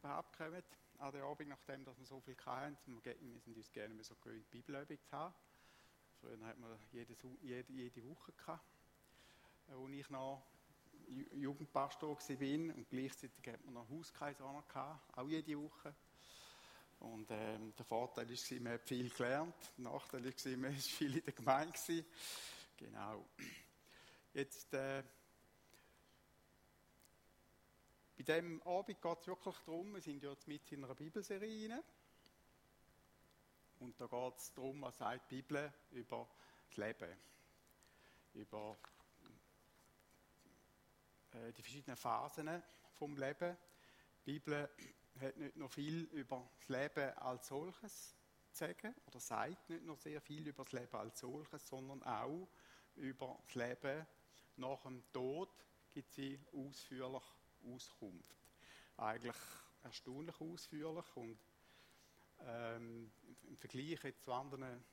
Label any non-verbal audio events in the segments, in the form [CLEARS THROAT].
überhaupt kommen an den Abend, nachdem dass wir so viel hatten. Wir, wir sind uns gerne so gewöhnt, Bibelübung zu haben. Früher hat man jede, jede, jede Woche gehabt. Als ich noch Jugendpastor war und gleichzeitig hat man noch Hauskreis auch, jede Woche. Und ähm, der Vorteil war, man hat viel gelernt. Der Nachteil war, man war viel in der Gemeinde. Genau. Jetzt, äh, bei diesem Abend geht es wirklich darum, wir sind jetzt mit in einer Bibelserie rein. Und da geht es darum, was sagt die Bibel über das Leben. Über äh, die verschiedenen Phasen vom Leben. Die Bibel hat nicht nur viel über das Leben als solches zu sagen, oder sagt nicht nur sehr viel über das Leben als solches, sondern auch über das Leben nach dem Tod gibt sie ausführlich Auskunft. Eigentlich erstaunlich ausführlich und ähm, im Vergleich jetzt zu anderen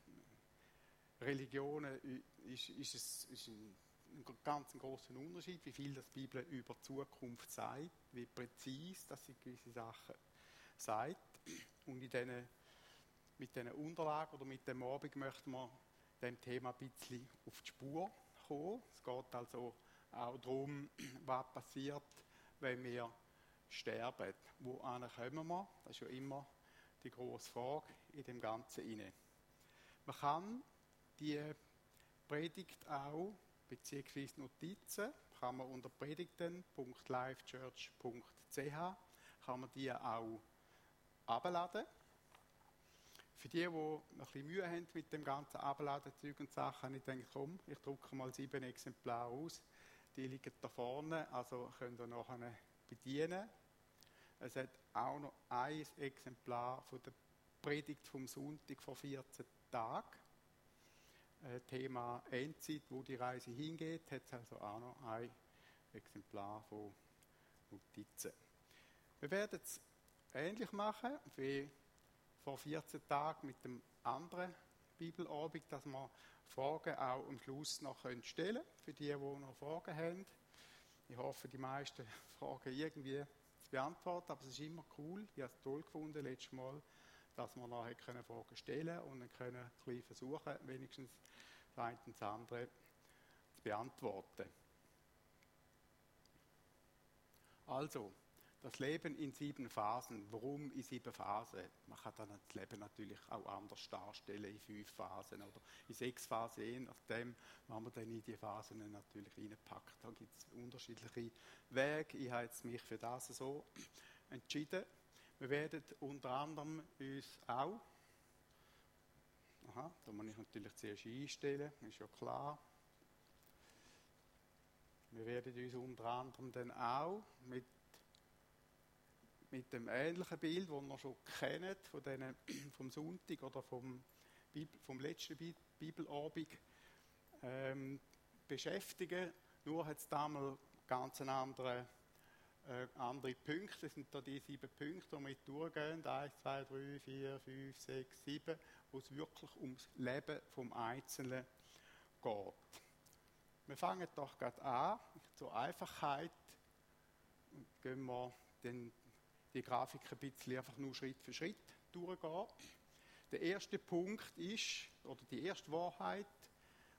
Religionen ist, ist es ist ein, ein ganz großer Unterschied, wie viel das Bibel über die Zukunft sagt, wie präzise dass sie gewisse Sachen sagt. Und in diesen, mit diesen Unterlagen oder mit dem Abend möchten wir dem Thema ein bisschen auf die Spur kommen. Es geht also auch darum, was passiert, wenn wir sterben. Wo kommen wir? Das ist ja immer die große Frage in dem Ganzen inne. Man kann die Predigt auch, beziehungsweise Notizen, kann man unter predigten.livechurch.ch kann man die auch abladen. Für die, die ein bisschen Mühe haben mit dem ganzen Abladen, Zeug und Sachen, ich gedacht, komm, ich drucke mal sieben Exemplare aus. Die liegen da vorne, also könnt ihr nachher bedienen. Es hat auch noch ein Exemplar von der Predigt vom Sonntag vor 14 Tagen. Äh, Thema Endzeit, wo die Reise hingeht, hat es also auch noch ein Exemplar von Notizen. Wir werden es ähnlich machen wie vor 14 Tagen mit dem anderen Bibelabend, dass wir Fragen auch am Schluss noch stellen können, für die, die noch Fragen haben. Ich hoffe, die meisten [LAUGHS] Fragen irgendwie zu beantworten, aber es ist immer cool, ich habe es toll gefunden letztes Mal, dass wir nachher können Fragen stellen und dann können ein versuchen, wenigstens das eine und das andere zu beantworten. Also, das Leben in sieben Phasen. Warum in sieben Phasen? Man kann dann das Leben natürlich auch anders darstellen, in fünf Phasen oder in sechs Phasen, je nachdem, wann man dann in die Phasen natürlich reinpackt. Da gibt es unterschiedliche Wege. Ich habe jetzt mich für das so entschieden. Wir werden unter anderem uns auch, aha, da muss ich natürlich zuerst einstellen, ist ja klar. Wir werden uns unter anderem dann auch mit mit dem ähnlichen Bild, das ihr schon kennt, von denen, [CLEARS THROAT] vom Sonntag oder vom, vom letzten Bibelabend, ähm, beschäftigen. Nur hat es damals ganz andere, äh, andere Punkte. Das sind da die sieben Punkte, die wir durchgehen. Eins, zwei, drei, vier, fünf, sechs, sieben, wo es wirklich ums Leben vom Einzelnen geht. Wir fangen doch gerade an. Zur Einfachheit gehen wir den die Grafik ein bisschen einfach nur Schritt für Schritt durchgehen. Der erste Punkt ist, oder die erste Wahrheit,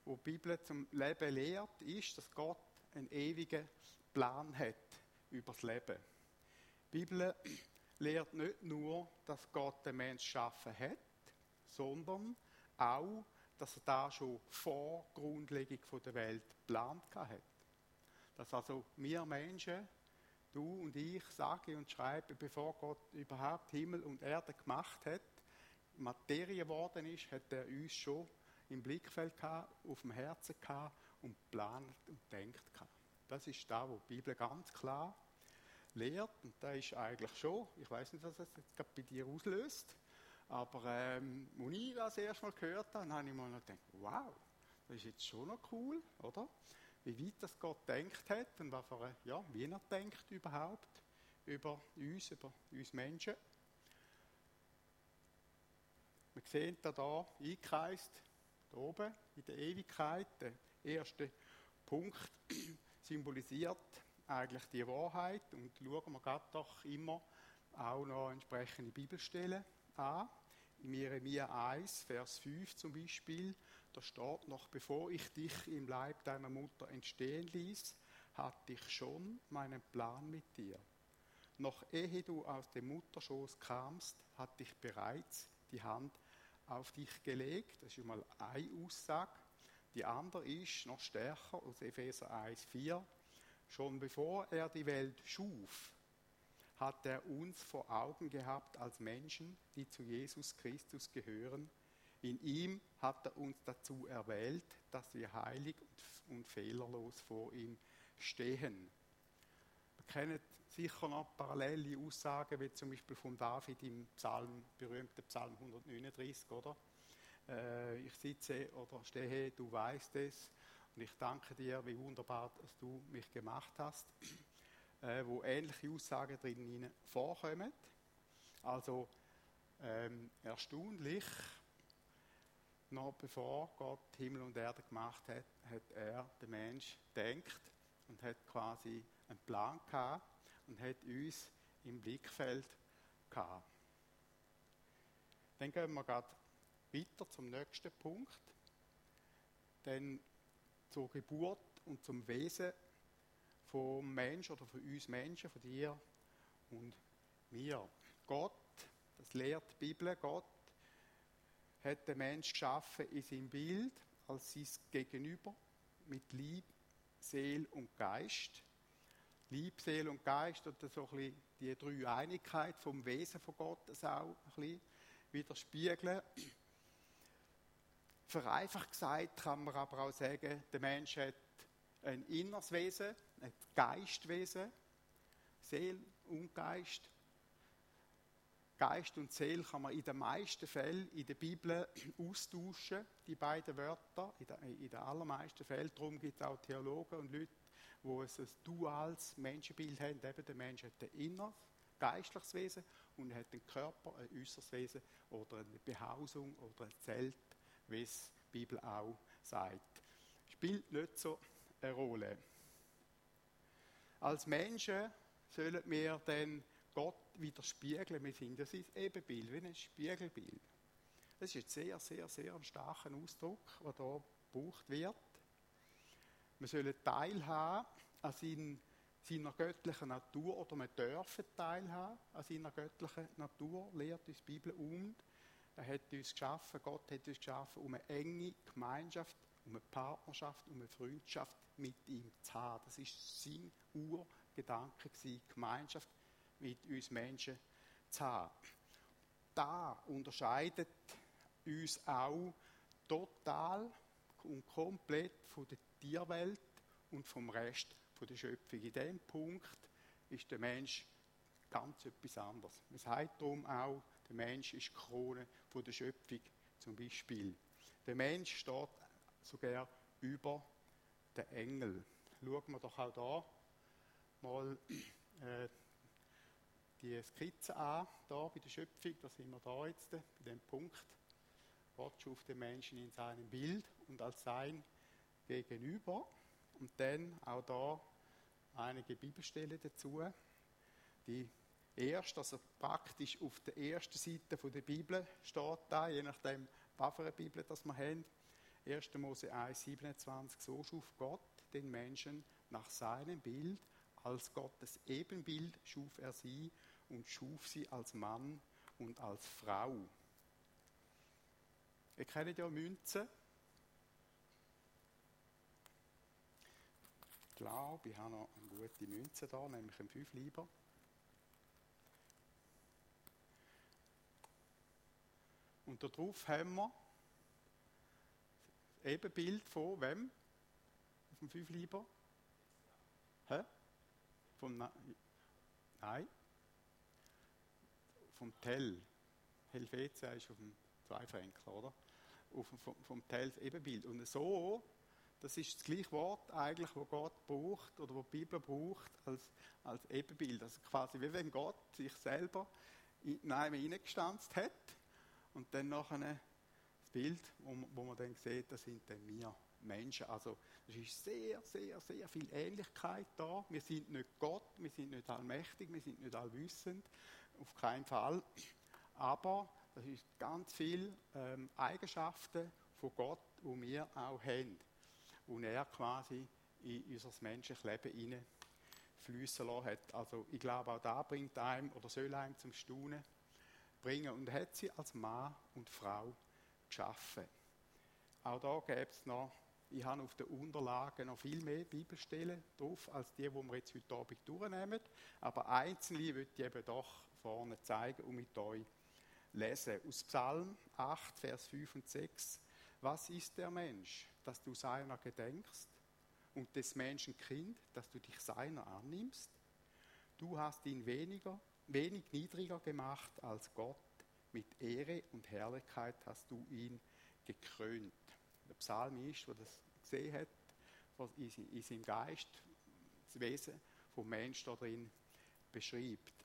wo die Bibel zum Leben lehrt, ist, dass Gott einen ewigen Plan hat über das Leben. Die Bibel lehrt nicht nur, dass Gott den Menschen geschaffen hat, sondern auch, dass er da schon vor Grundlegung der Welt geplant hat. Dass also wir Menschen du und ich sage und schreibe, bevor Gott überhaupt Himmel und Erde gemacht hat, Materie geworden ist, hat er uns schon im Blickfeld gehabt, auf dem Herzen gehabt und plant und denkt gehabt. Das ist da, wo die Bibel ganz klar lehrt und da ist eigentlich schon, ich weiß nicht, was das jetzt gerade bei dir auslöst, aber ähm, als ich das erste Mal gehört habe, habe ich mir noch gedacht, wow, das ist jetzt schon noch cool, oder? Wie weit das Gott denkt hat und was er, ja, wie er denkt überhaupt über uns, über uns Menschen. Wir sehen da, da eingekreist, da oben in der Ewigkeit, der erste Punkt [CLEARS THROAT] symbolisiert eigentlich die Wahrheit und schauen wir gerade doch immer auch noch entsprechende Bibelstellen an. In Jeremia 1, Vers 5 zum Beispiel, da steht noch, bevor ich dich im Leib deiner Mutter entstehen ließ, hatte ich schon meinen Plan mit dir. Noch ehe du aus dem Mutterschoß kamst, hatte ich bereits die Hand auf dich gelegt. Das ist mal eine Aussage. Die andere ist noch stärker aus Epheser 1,4. Schon bevor er die Welt schuf, hat er uns vor Augen gehabt als Menschen, die zu Jesus Christus gehören. In ihm hat er uns dazu erwählt, dass wir heilig und fehlerlos vor ihm stehen. Wir kennen sicher noch parallele Aussagen, wie zum Beispiel von David im Psalm, berühmten Psalm 139, oder? Äh, ich sitze oder stehe, du weißt es, und ich danke dir, wie wunderbar, dass du mich gemacht hast, [CLEARS THROAT] äh, wo ähnliche Aussagen drin vorkommen. Also ähm, erstaunlich, noch bevor Gott Himmel und Erde gemacht hat, hat er, der Mensch, denkt und hat quasi einen Plan gehabt und hat uns im Blickfeld gehabt. Dann gehen wir gerade weiter zum nächsten Punkt. Denn zur Geburt und zum Wesen vom Mensch oder von uns Menschen, von dir und mir. Gott, das lehrt die Bibel, Gott hat den Mensch geschaffen in seinem Bild als sein Gegenüber mit Liebe, Seele und Geist. Liebe, Seele und Geist und so ein bisschen die Dreieinigkeit vom Wesen von Gott das auch ein bisschen widerspiegeln. Vereinfacht gesagt kann man aber auch sagen, der Mensch hat ein inneres Wesen, ein Geistwesen, Seele und Geist. Geist und Seele kann man in den meisten Fällen in der Bibel [CLEARS THROAT] austauschen, die beiden Wörter, in den allermeisten Fällen. Darum gibt es auch Theologen und Leute, die ein duales Menschenbild haben. Eben der Mensch hat ein inneres, geistliches Wesen und hat einen Körper, ein äußeres Wesen oder eine Behausung oder ein Zelt, wie es die Bibel auch sagt. Spielt nicht so eine Rolle. Als Menschen sollen wir dann Gott widerspiegeln. Wir sind das ist Ebenbild, wie ein Spiegelbild. Das ist ein sehr, sehr, sehr ein starker Ausdruck, der hier gebraucht wird. Wir sollen teilhaben an seinen, seiner göttlichen Natur oder wir dürfen teilhaben an seiner göttlichen Natur, lehrt uns die Bibel um. Er hat uns geschaffen, Gott hat uns geschaffen, um eine enge Gemeinschaft, um eine Partnerschaft, um eine Freundschaft mit ihm zu haben. Das ist sein Urgedanke gewesen, Gemeinschaft mit uns Menschen zu haben. Da unterscheidet uns auch total und komplett von der Tierwelt und vom Rest der Schöpfung. In diesem Punkt ist der Mensch ganz etwas anderes. Man sagt darum auch, der Mensch ist die Krone von der Schöpfung zum Beispiel. Der Mensch steht sogar über den Engel. Schauen wir doch auch da mal äh, die Skizze an, da bei der Schöpfung, da sind wir da jetzt, bei dem Punkt. Gott schuf den Menschen in seinem Bild und als sein Gegenüber. Und dann auch da einige Bibelstellen dazu. Die erste, also praktisch auf der ersten Seite der Bibel steht da, je nachdem, was Bibel das wir haben. 1. Mose 1, 27, so schuf Gott den Menschen nach seinem Bild, als Gottes Ebenbild schuf er sie und schuf sie als Mann und als Frau. Ihr kennt ja Münzen. Ich glaube, ich habe noch eine gute Münze da, nämlich einen 5 Lieber. Und darauf haben wir das Ebenbild von wem? Auf dem 5 Lieber? Hä? Vom Na Nein vom Tell. Helvetia ist auf dem Zweifränkler, oder? Auf, vom, vom Tell das Ebenbild. Und so, das ist das gleiche Wort eigentlich, wo Gott braucht oder wo die Bibel braucht als, als Ebenbild. Also quasi wie wenn Gott sich selber in einem hineingestanzt hat und dann nachher das Bild, wo, wo man dann sieht, das sind dann wir Menschen. Also es ist sehr, sehr, sehr viel Ähnlichkeit da. Wir sind nicht Gott, wir sind nicht allmächtig, wir sind nicht allwissend, auf keinen Fall. Aber das ist ganz viele ähm, Eigenschaften von Gott, die wir auch haben. Und er quasi in unser menschliches Leben hinein lassen hat. Also ich glaube, auch da bringt einem oder soll einem zum Staunen bringen. Und hat sie als Mann und Frau geschaffen. Auch da gäbe es noch, ich habe auf den Unterlagen noch viel mehr Bibelstellen drauf, als die, die wir jetzt heute Abend durchnehmen. Aber einzelne würde ich eben doch vorne zeigen und mit euch lesen. Aus Psalm 8, Vers 5 und 6. Was ist der Mensch, dass du seiner gedenkst? Und des Menschen Kind, dass du dich seiner annimmst? Du hast ihn weniger, wenig niedriger gemacht als Gott. Mit Ehre und Herrlichkeit hast du ihn gekrönt. Der Psalmist, der das gesehen hat, was in seinem Geist das Wesen vom Menschen da drin beschreibt.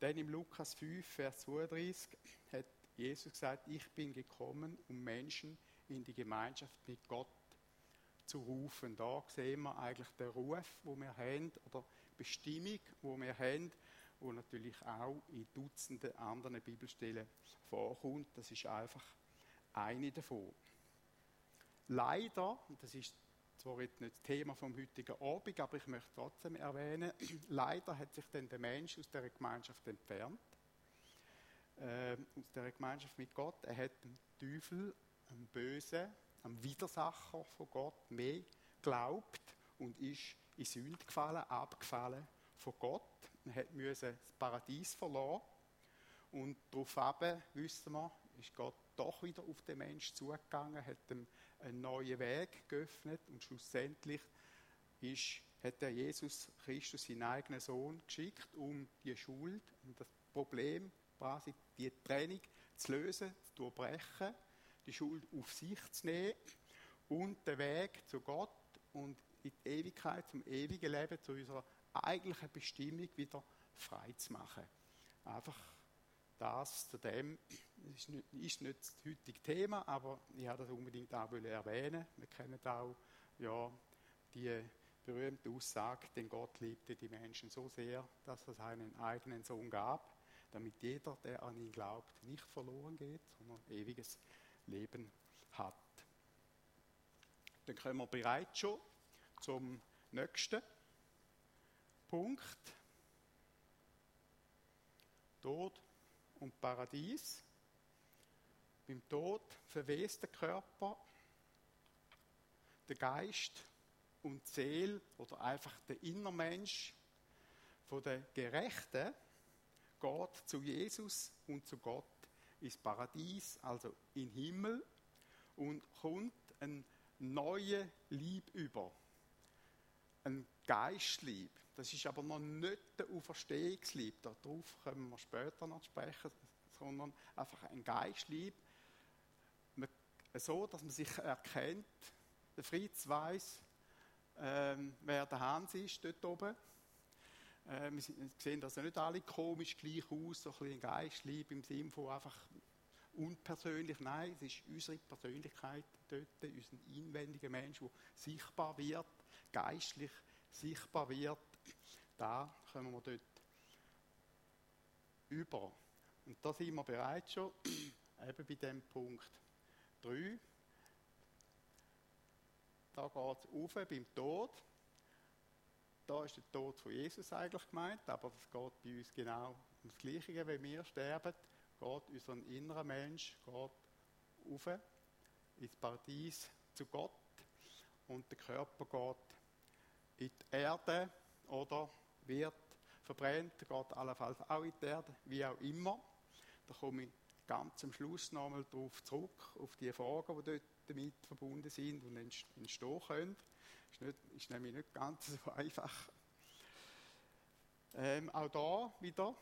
Dann im Lukas 5, Vers 32 hat Jesus gesagt, ich bin gekommen, um Menschen in die Gemeinschaft mit Gott zu rufen. Da sehen wir eigentlich den Ruf, wo wir haben, oder Bestimmung, wo wir haben, wo natürlich auch in Dutzenden anderen Bibelstellen vorkommt. Das ist einfach eine davon. Leider, das ist zwar nicht das Thema vom heutigen Abend, aber ich möchte trotzdem erwähnen, [CLEARS THROAT] leider hat sich dann der Mensch aus der Gemeinschaft entfernt, äh, aus der Gemeinschaft mit Gott. Er hat dem Teufel, dem Bösen, am Widersacher von Gott mehr glaubt und ist in Sünde gefallen, abgefallen von Gott. Er musste das Paradies verloren und daraufhin, wissen wir, ist Gott doch wieder auf den Menschen zugegangen, hat ihm einen neuen Weg geöffnet und schlussendlich ist, hat der Jesus Christus seinen eigenen Sohn geschickt, um die Schuld und das Problem, quasi die Trennung zu lösen, zu durchbrechen, die Schuld auf sich zu nehmen und den Weg zu Gott und in die Ewigkeit, zum ewigen Leben, zu unserer eigentlichen Bestimmung wieder frei zu machen. Einfach das zu dem nicht, ist nicht das heutige Thema, aber ich habe das unbedingt auch erwähnen. Wir kennen auch ja, die berühmte Aussage, denn Gott liebte die Menschen so sehr, dass er seinen eigenen Sohn gab, damit jeder, der an ihn glaubt, nicht verloren geht, sondern ewiges Leben hat. Dann kommen wir bereits schon zum nächsten Punkt. Tod und Paradies. Beim Tod verwest der Körper, der Geist und die Seele oder einfach der Innermensch von der Gerechten geht zu Jesus und zu Gott ins Paradies, also in Himmel und kommt ein neue Lieb über. Ein Geistlieb. Das ist aber noch nicht der Auferstehungslieb. Darauf können wir später noch sprechen, sondern einfach ein Geistlieb. So, dass man sich erkennt. Der Fritz weiß, ähm, wer der Hans ist dort oben. Äh, wir sehen, dass nicht alle komisch gleich aus, so ein bisschen Geistlieb im Sinne von einfach unpersönlich. Nein, es ist unsere Persönlichkeit dort, unser inwendiger Mensch, der sichtbar wird, geistlich sichtbar wird. Da kommen wir dort über. Und da sind wir bereits schon, [CLEARS THROAT] eben bei dem Punkt 3. Da geht es auf beim Tod. Da ist der Tod von Jesus eigentlich gemeint, aber es geht bei uns genau ums Gleiche. Wenn wir sterben, geht unser innerer Mensch auf ins Paradies zu Gott und der Körper geht in die Erde oder wird verbrennt, geht allenfalls auch in die Erde, wie auch immer. Da komme ich ganz am Schluss nochmal darauf zurück, auf die Fragen, die dort damit verbunden sind und entstehen können. Ist, nicht, ist nämlich nicht ganz so [LAUGHS] einfach. Ähm, auch da wieder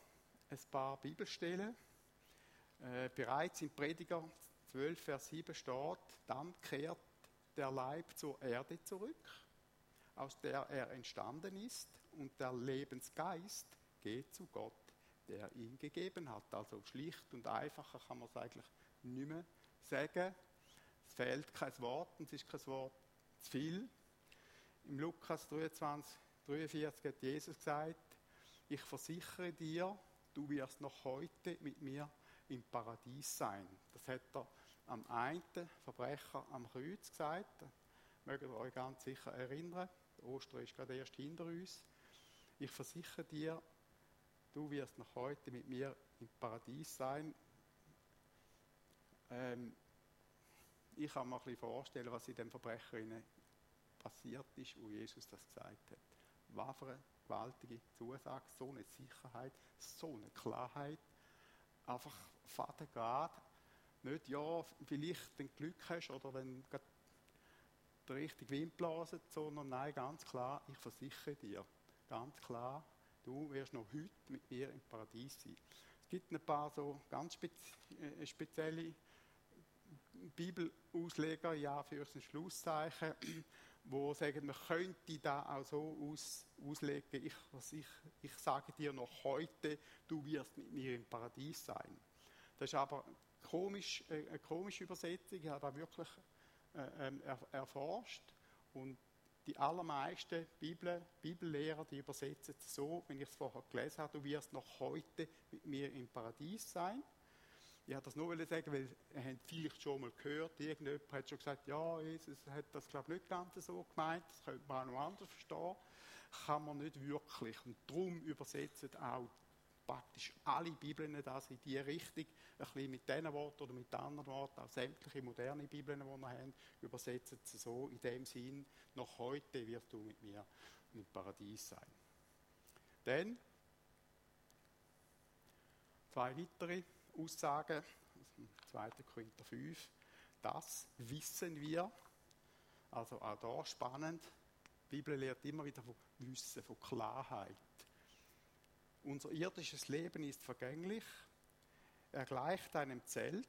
ein paar Bibelstellen. Äh, bereits im Prediger 12, Vers 7 steht, dann kehrt der Leib zur Erde zurück, aus der er entstanden ist, und der Lebensgeist geht zu Gott, der ihn gegeben hat. Also schlicht und einfacher kann man es eigentlich nicht mehr sagen. Es fehlt kein Wort und es ist kein Wort zu viel. Im Lukas 23, 43 hat Jesus gesagt, ich versichere dir, du wirst noch heute mit mir im Paradies sein. Das hat er am einen Verbrecher am Kreuz gesagt. Mögt ihr euch ganz sicher erinnern. Ostern ist gerade erst hinter uns. Ich versichere dir, du wirst noch heute mit mir im Paradies sein. Ähm, ich kann mir ein bisschen vorstellen, was in dem Verbrecher passiert ist, wo Jesus das gesagt hat. Was für eine gewaltige Zusage, so eine Sicherheit, so eine Klarheit. Einfach Vater gerade, nicht ja, vielleicht wenn Glück hast oder wenn der richtige Wind blasen, sondern nein, ganz klar, ich versichere dir, ganz klar, du wirst noch heute mit mir im Paradies sein. Es gibt ein paar so ganz äh, spezielle Bibelausleger, ja, für ein Schlusszeichen, [CLEARS THROAT] wo sagen, man könnte da auch so aus, auslegen, ich, was ich, ich sage dir noch heute, du wirst mit mir im Paradies sein. Das ist aber komisch, äh, eine komische Übersetzung, ich habe da wirklich äh, ähm, erforscht und die allermeisten Bibel, Bibellehrer, die übersetzen es so, wenn ich es vorher gelesen habe, du wirst noch heute mit mir im Paradies sein. Ich habe das nur sagen, weil ihr vielleicht schon mal gehört, irgendjemand hat schon gesagt, ja, Jesus hat das glaube ich nicht ganz so gemeint, das könnte man auch noch anders verstehen. Kann man nicht wirklich. Und darum übersetzen auch praktisch alle Bibeln das in die Richtung, ein bisschen mit diesen Worten oder mit anderen Worten, auch sämtliche moderne Bibeln, die wir haben, übersetzen sie so in dem Sinn, noch heute wirst du mit mir im Paradies sein. Dann zwei weitere Aussagen, 2. Korinther 5, das wissen wir, also auch da spannend, die Bibel lehrt immer wieder von Wissen, von Klarheit. Unser irdisches Leben ist vergänglich. Er gleicht einem Zelt,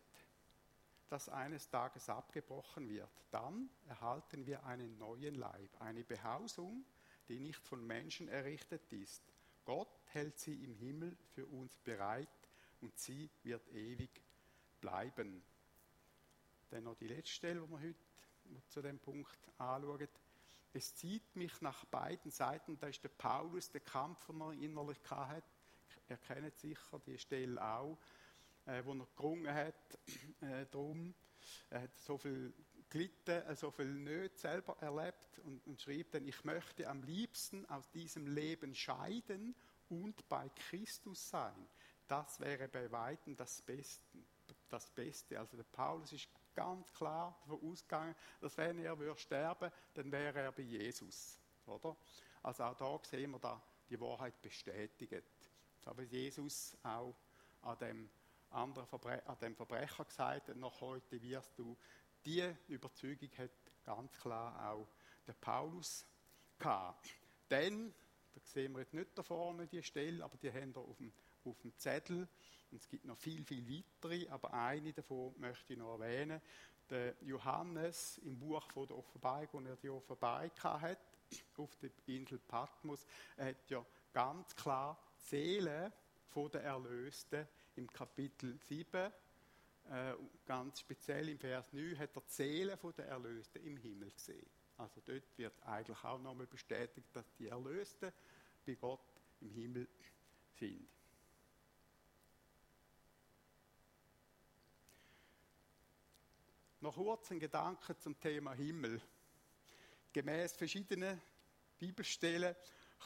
das eines Tages abgebrochen wird. Dann erhalten wir einen neuen Leib, eine Behausung, die nicht von Menschen errichtet ist. Gott hält sie im Himmel für uns bereit und sie wird ewig bleiben. Dann noch die letzte Stelle, die wir heute zu dem Punkt anschauen. Es zieht mich nach beiden Seiten. Da ist der Paulus, der Kampf, den er innerlich hatte. Er kennt sicher die Stelle auch, äh, wo er gerungen hat [CLEARS THROAT] äh, drum. Er hat so viel gelitten, äh, so viel Nöte selber erlebt und, und schrieb dann, ich möchte am liebsten aus diesem Leben scheiden und bei Christus sein. Das wäre bei Weitem das Beste. Das Beste. Also der Paulus ist ganz klar davon ausgegangen, dass wenn er würde sterben, dann wäre er bei Jesus, oder? Also auch da sehen wir da die Wahrheit bestätigt. Aber Jesus auch an dem anderen Verbre an dem Verbrecher gesagt hat, noch heute wirst du, die Überzeugung hat ganz klar auch der Paulus gehabt. Denn, da sehen wir jetzt nicht da vorne die Stelle, aber die haben wir auf dem, auf dem Zettel. Und es gibt noch viel, viel weitere, aber eine davon möchte ich noch erwähnen. Der Johannes im Buch von der Offenbarung, wo er die Offenbarung hat, auf der Insel Patmos, hat ja ganz klar Seele der Erlösten im Kapitel 7, äh, ganz speziell im Vers 9, hat er die Seele der Erlösten im Himmel gesehen. Also dort wird eigentlich auch nochmal bestätigt, dass die Erlösten bei Gott im Himmel sind. Noch kurz ein Gedanke zum Thema Himmel. Gemäß verschiedenen Bibelstellen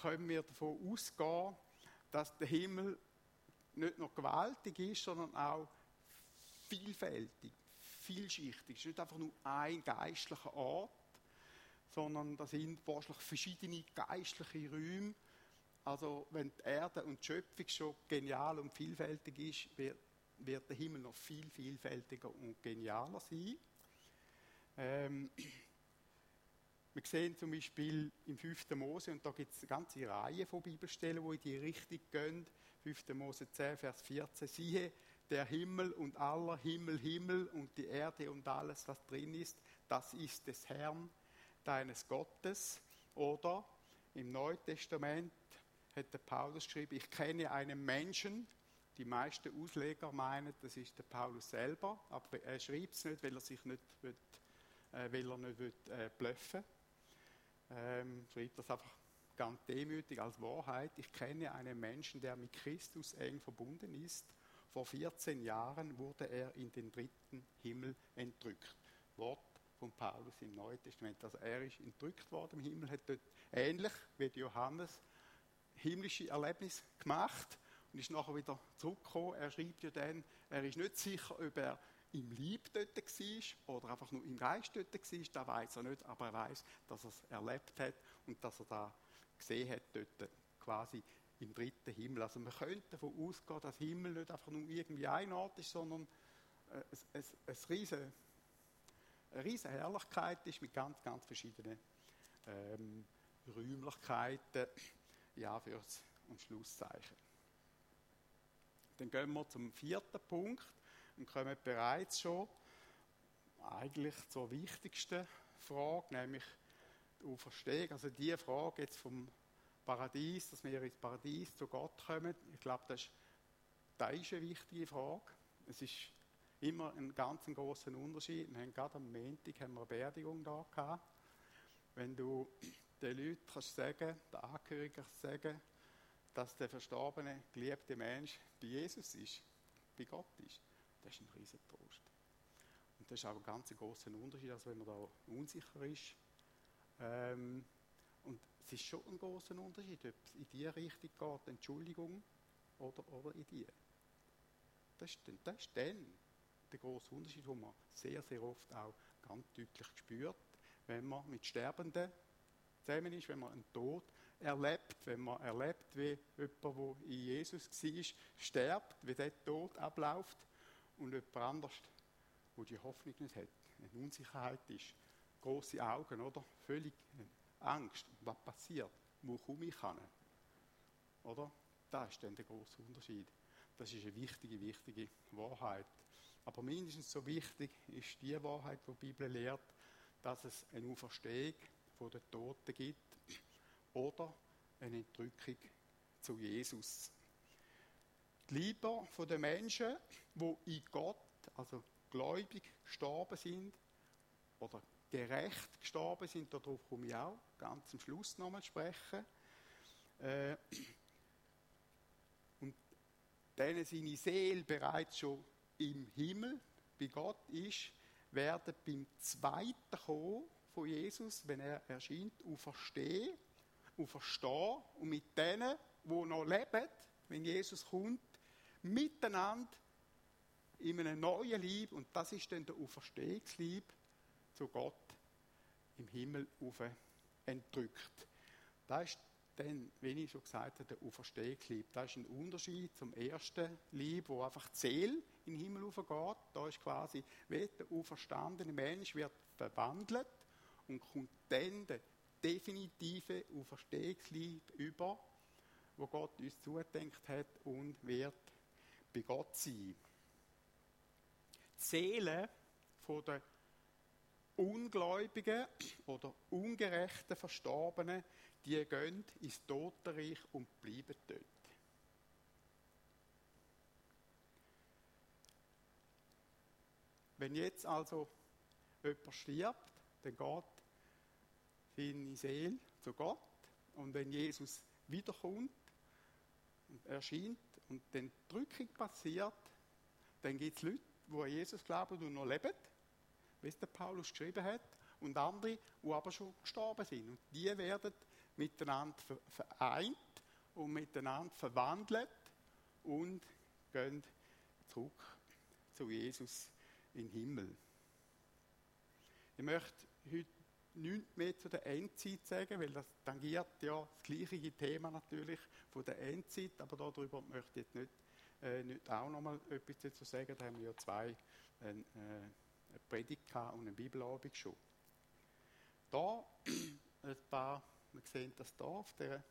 können wir davon ausgehen, dass der Himmel nicht nur gewaltig ist, sondern auch vielfältig, vielschichtig. Es ist nicht einfach nur ein geistlicher Ort, sondern da sind wahrscheinlich verschiedene geistliche Räume. Also wenn die Erde und die Schöpfung schon genial und vielfältig ist, wird, wird der Himmel noch viel vielfältiger und genialer sein. Ähm, wir sehen zum Beispiel im 5. Mose, und da gibt es eine ganze Reihe von Bibelstellen, die in die Richtung gehen. 5. Mose 10, Vers 14. Siehe, der Himmel und aller Himmel, Himmel und die Erde und alles, was drin ist, das ist des Herrn, deines Gottes. Oder im Neuen Testament hat der Paulus geschrieben, ich kenne einen Menschen, die meisten Ausleger meinen, das ist der Paulus selber, aber er schreibt es nicht, weil er sich nicht will, äh, weil er nicht will, äh, bluffen ähm, schreibt das einfach ganz demütig als Wahrheit, ich kenne einen Menschen, der mit Christus eng verbunden ist. Vor 14 Jahren wurde er in den dritten Himmel entrückt. Wort von Paulus im Neuen Testament. Also er ist entrückt worden im Himmel, hat dort ähnlich wie Johannes himmlische Erlebnis gemacht und ist nachher wieder zurückgekommen. Er schreibt ja dann, er ist nicht sicher, ob er im Lieb dort war oder einfach nur im Geist dort war, das weiß er nicht, aber er weiß, dass er es erlebt hat und dass er da gesehen hat, dort quasi im dritten Himmel. Also man könnte davon ausgehen, dass Himmel nicht einfach nur irgendwie ein Ort ist, sondern äh, ein, riesen, eine riesige Herrlichkeit ist mit ganz, ganz verschiedenen ähm, Räumlichkeiten, ja, fürs und Schlusszeichen. Dann gehen wir zum vierten Punkt und kommen bereits schon eigentlich zur wichtigsten Frage, nämlich die Auferstehung. Also die Frage jetzt vom Paradies, dass wir ins Paradies zu Gott kommen, ich glaube, das ist, das ist eine wichtige Frage. Es ist immer ein ganz großer Unterschied. Wir haben gerade am Montag haben wir eine Beerdigung da gehabt. Wenn du den Leuten kannst sagen, den Angehörigen sagen, dass der verstorbene, geliebte Mensch bei Jesus ist, bei Gott ist, das ist ein riesen Trost. Und das ist auch ein ganz großer Unterschied, als wenn man da unsicher ist. Ähm, und es ist schon ein großer Unterschied, ob es in die Richtung geht, Entschuldigung, oder, oder in die. Das ist, das ist dann der große Unterschied, den man sehr, sehr oft auch ganz deutlich spürt, wenn man mit Sterbenden zusammen ist, wenn man einen Tod erlebt, wenn man erlebt, wie jemand, der in Jesus war, stirbt, wie der Tod abläuft und jemand anders, der die Hoffnung nicht hat, eine Unsicherheit ist, große Augen, oder? Völlig Angst. Was passiert? Wo komme ich hin? Oder? Das ist dann der große Unterschied. Das ist eine wichtige, wichtige Wahrheit. Aber mindestens so wichtig ist die Wahrheit, die die Bibel lehrt, dass es eine Auferstehung von den Toten gibt oder eine Entrückung zu Jesus. Die Liebe der Menschen, die in Gott, also gläubig gestorben sind oder gerecht gestorben sind, darauf komme ich auch ganz am Schluss nochmal sprechen. Äh, und denen seine Seele bereits schon im Himmel bei Gott ist, werden beim zweiten Kommen von Jesus, wenn er erscheint, auferstehen, auferstehen und mit denen, die noch leben, wenn Jesus kommt, miteinander in einem neuen Lieb, und das ist dann der Auferstehungslieb, zu Gott im Himmel auf entrückt. Das ist dann, wie ich schon gesagt habe, der Auferstehungslieb. Das ist ein Unterschied zum ersten Lieb, wo einfach die Seele in den Himmel aufgeht. Da ist quasi, wie der auferstandene Mensch wird verwandelt und kommt dann der definitive Auferstehungslieb über, wo Gott uns zugedenkt hat und wird bei Gott sein. Die Seele der Ungläubigen oder ungerechten Verstorbenen, die gehen ins Totenreich und bleiben dort. Wenn jetzt also jemand stirbt, dann geht seine Seele zu Gott. Und wenn Jesus wiederkommt und erscheint und dann die Drückung passiert, dann gibt es Leute, die an Jesus glauben und noch leben wie es der Paulus geschrieben hat, und andere, die aber schon gestorben sind. Und die werden miteinander vereint und miteinander verwandelt und gehen zurück zu Jesus in den Himmel. Ich möchte heute nichts mehr zu der Endzeit sagen, weil das tangiert ja das gleiche Thema natürlich von der Endzeit, aber darüber möchte ich jetzt nicht, äh, nicht auch noch mal etwas dazu sagen. Da haben wir ja zwei äh, eine Predigt und eine Bibelabend schon. Da [CLEARS THROAT] ein paar, wir sehen das hier auf der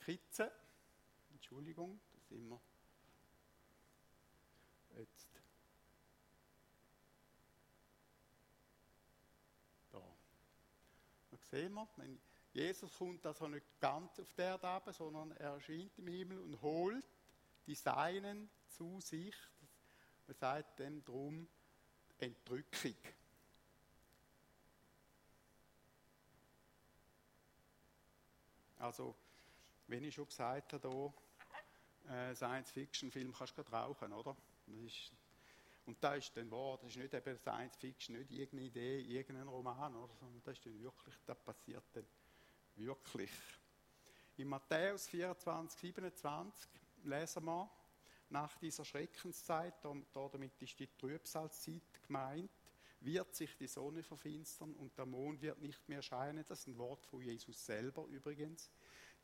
Skizze. Entschuldigung, das sind wir jetzt da. Da sehen wir, wenn Jesus kommt also nicht ganz auf der Erde ab, sondern er erscheint im Himmel und holt die Seinen zu sich. Man sagt dem drum, Entrückung. Also, wenn ich schon gesagt habe, äh, Science-Fiction-Film kannst du rauchen, oder? Das ist, und da ist dann wahr, das ist nicht eben Science-Fiction, nicht irgendeine Idee, irgendein Roman, oder, sondern das ist dann wirklich, das passiert dann wirklich. In Matthäus 24, 27 lesen wir, nach dieser Schreckenszeit, damit ist die Trübsalzeit gemeint, wird sich die Sonne verfinstern und der Mond wird nicht mehr scheinen. Das ist ein Wort von Jesus selber übrigens.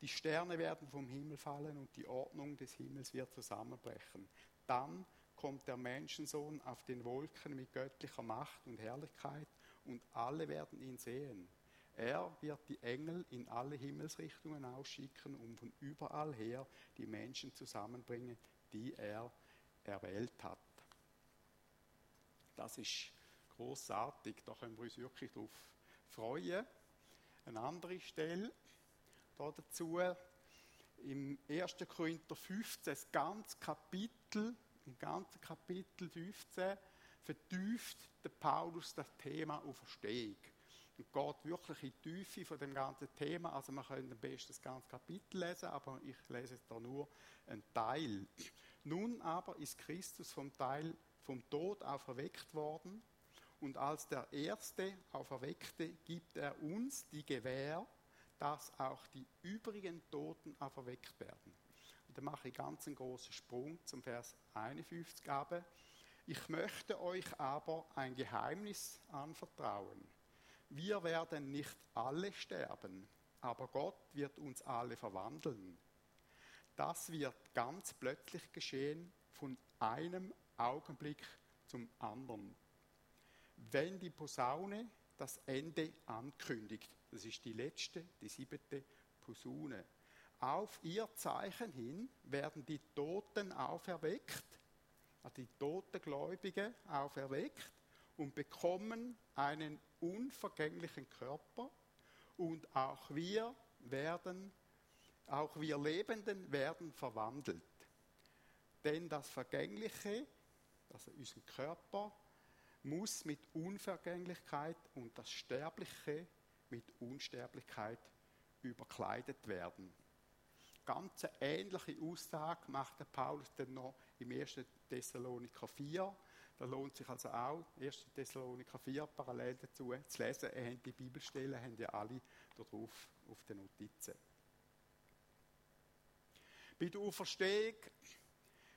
Die Sterne werden vom Himmel fallen und die Ordnung des Himmels wird zusammenbrechen. Dann kommt der Menschensohn auf den Wolken mit göttlicher Macht und Herrlichkeit und alle werden ihn sehen. Er wird die Engel in alle Himmelsrichtungen ausschicken und von überall her die Menschen zusammenbringen, die er erwählt hat. Das ist großartig, da können wir uns wirklich darauf freuen. Eine andere Stelle dazu, im 1. Korinther 15, das ganze Kapitel, im ganzen Kapitel 15 vertieft der Paulus das Thema Auferstehung und geht wirklich in die Tiefe von dem ganzen Thema. Also man könnte am besten das ganze Kapitel lesen, aber ich lese jetzt da nur einen Teil. Nun aber ist Christus vom Teil vom Tod auferweckt worden und als der erste Auferweckte gibt er uns die Gewähr, dass auch die übrigen Toten auferweckt werden. Da mache ich ganz einen großen Sprung zum Vers 51 aber. Ich möchte euch aber ein Geheimnis anvertrauen. Wir werden nicht alle sterben, aber Gott wird uns alle verwandeln. Das wird ganz plötzlich geschehen, von einem Augenblick zum anderen. Wenn die Posaune das Ende ankündigt, das ist die letzte, die siebte Posaune, auf ihr Zeichen hin werden die Toten auferweckt, also die toten Gläubigen auferweckt und bekommen einen unvergänglichen Körper und auch wir werden, auch wir Lebenden werden verwandelt. Denn das Vergängliche, also unser Körper, muss mit Unvergänglichkeit und das Sterbliche mit Unsterblichkeit überkleidet werden. Ganz ähnliche Aussage macht der Paulus dann noch im 1. Thessaloniker 4, da lohnt sich also auch, 1. Thessaloniker 4 parallel dazu zu lesen. Ihr habt die Bibelstellen, haben ja alle drauf auf den Notizen. Bei der Auferstehung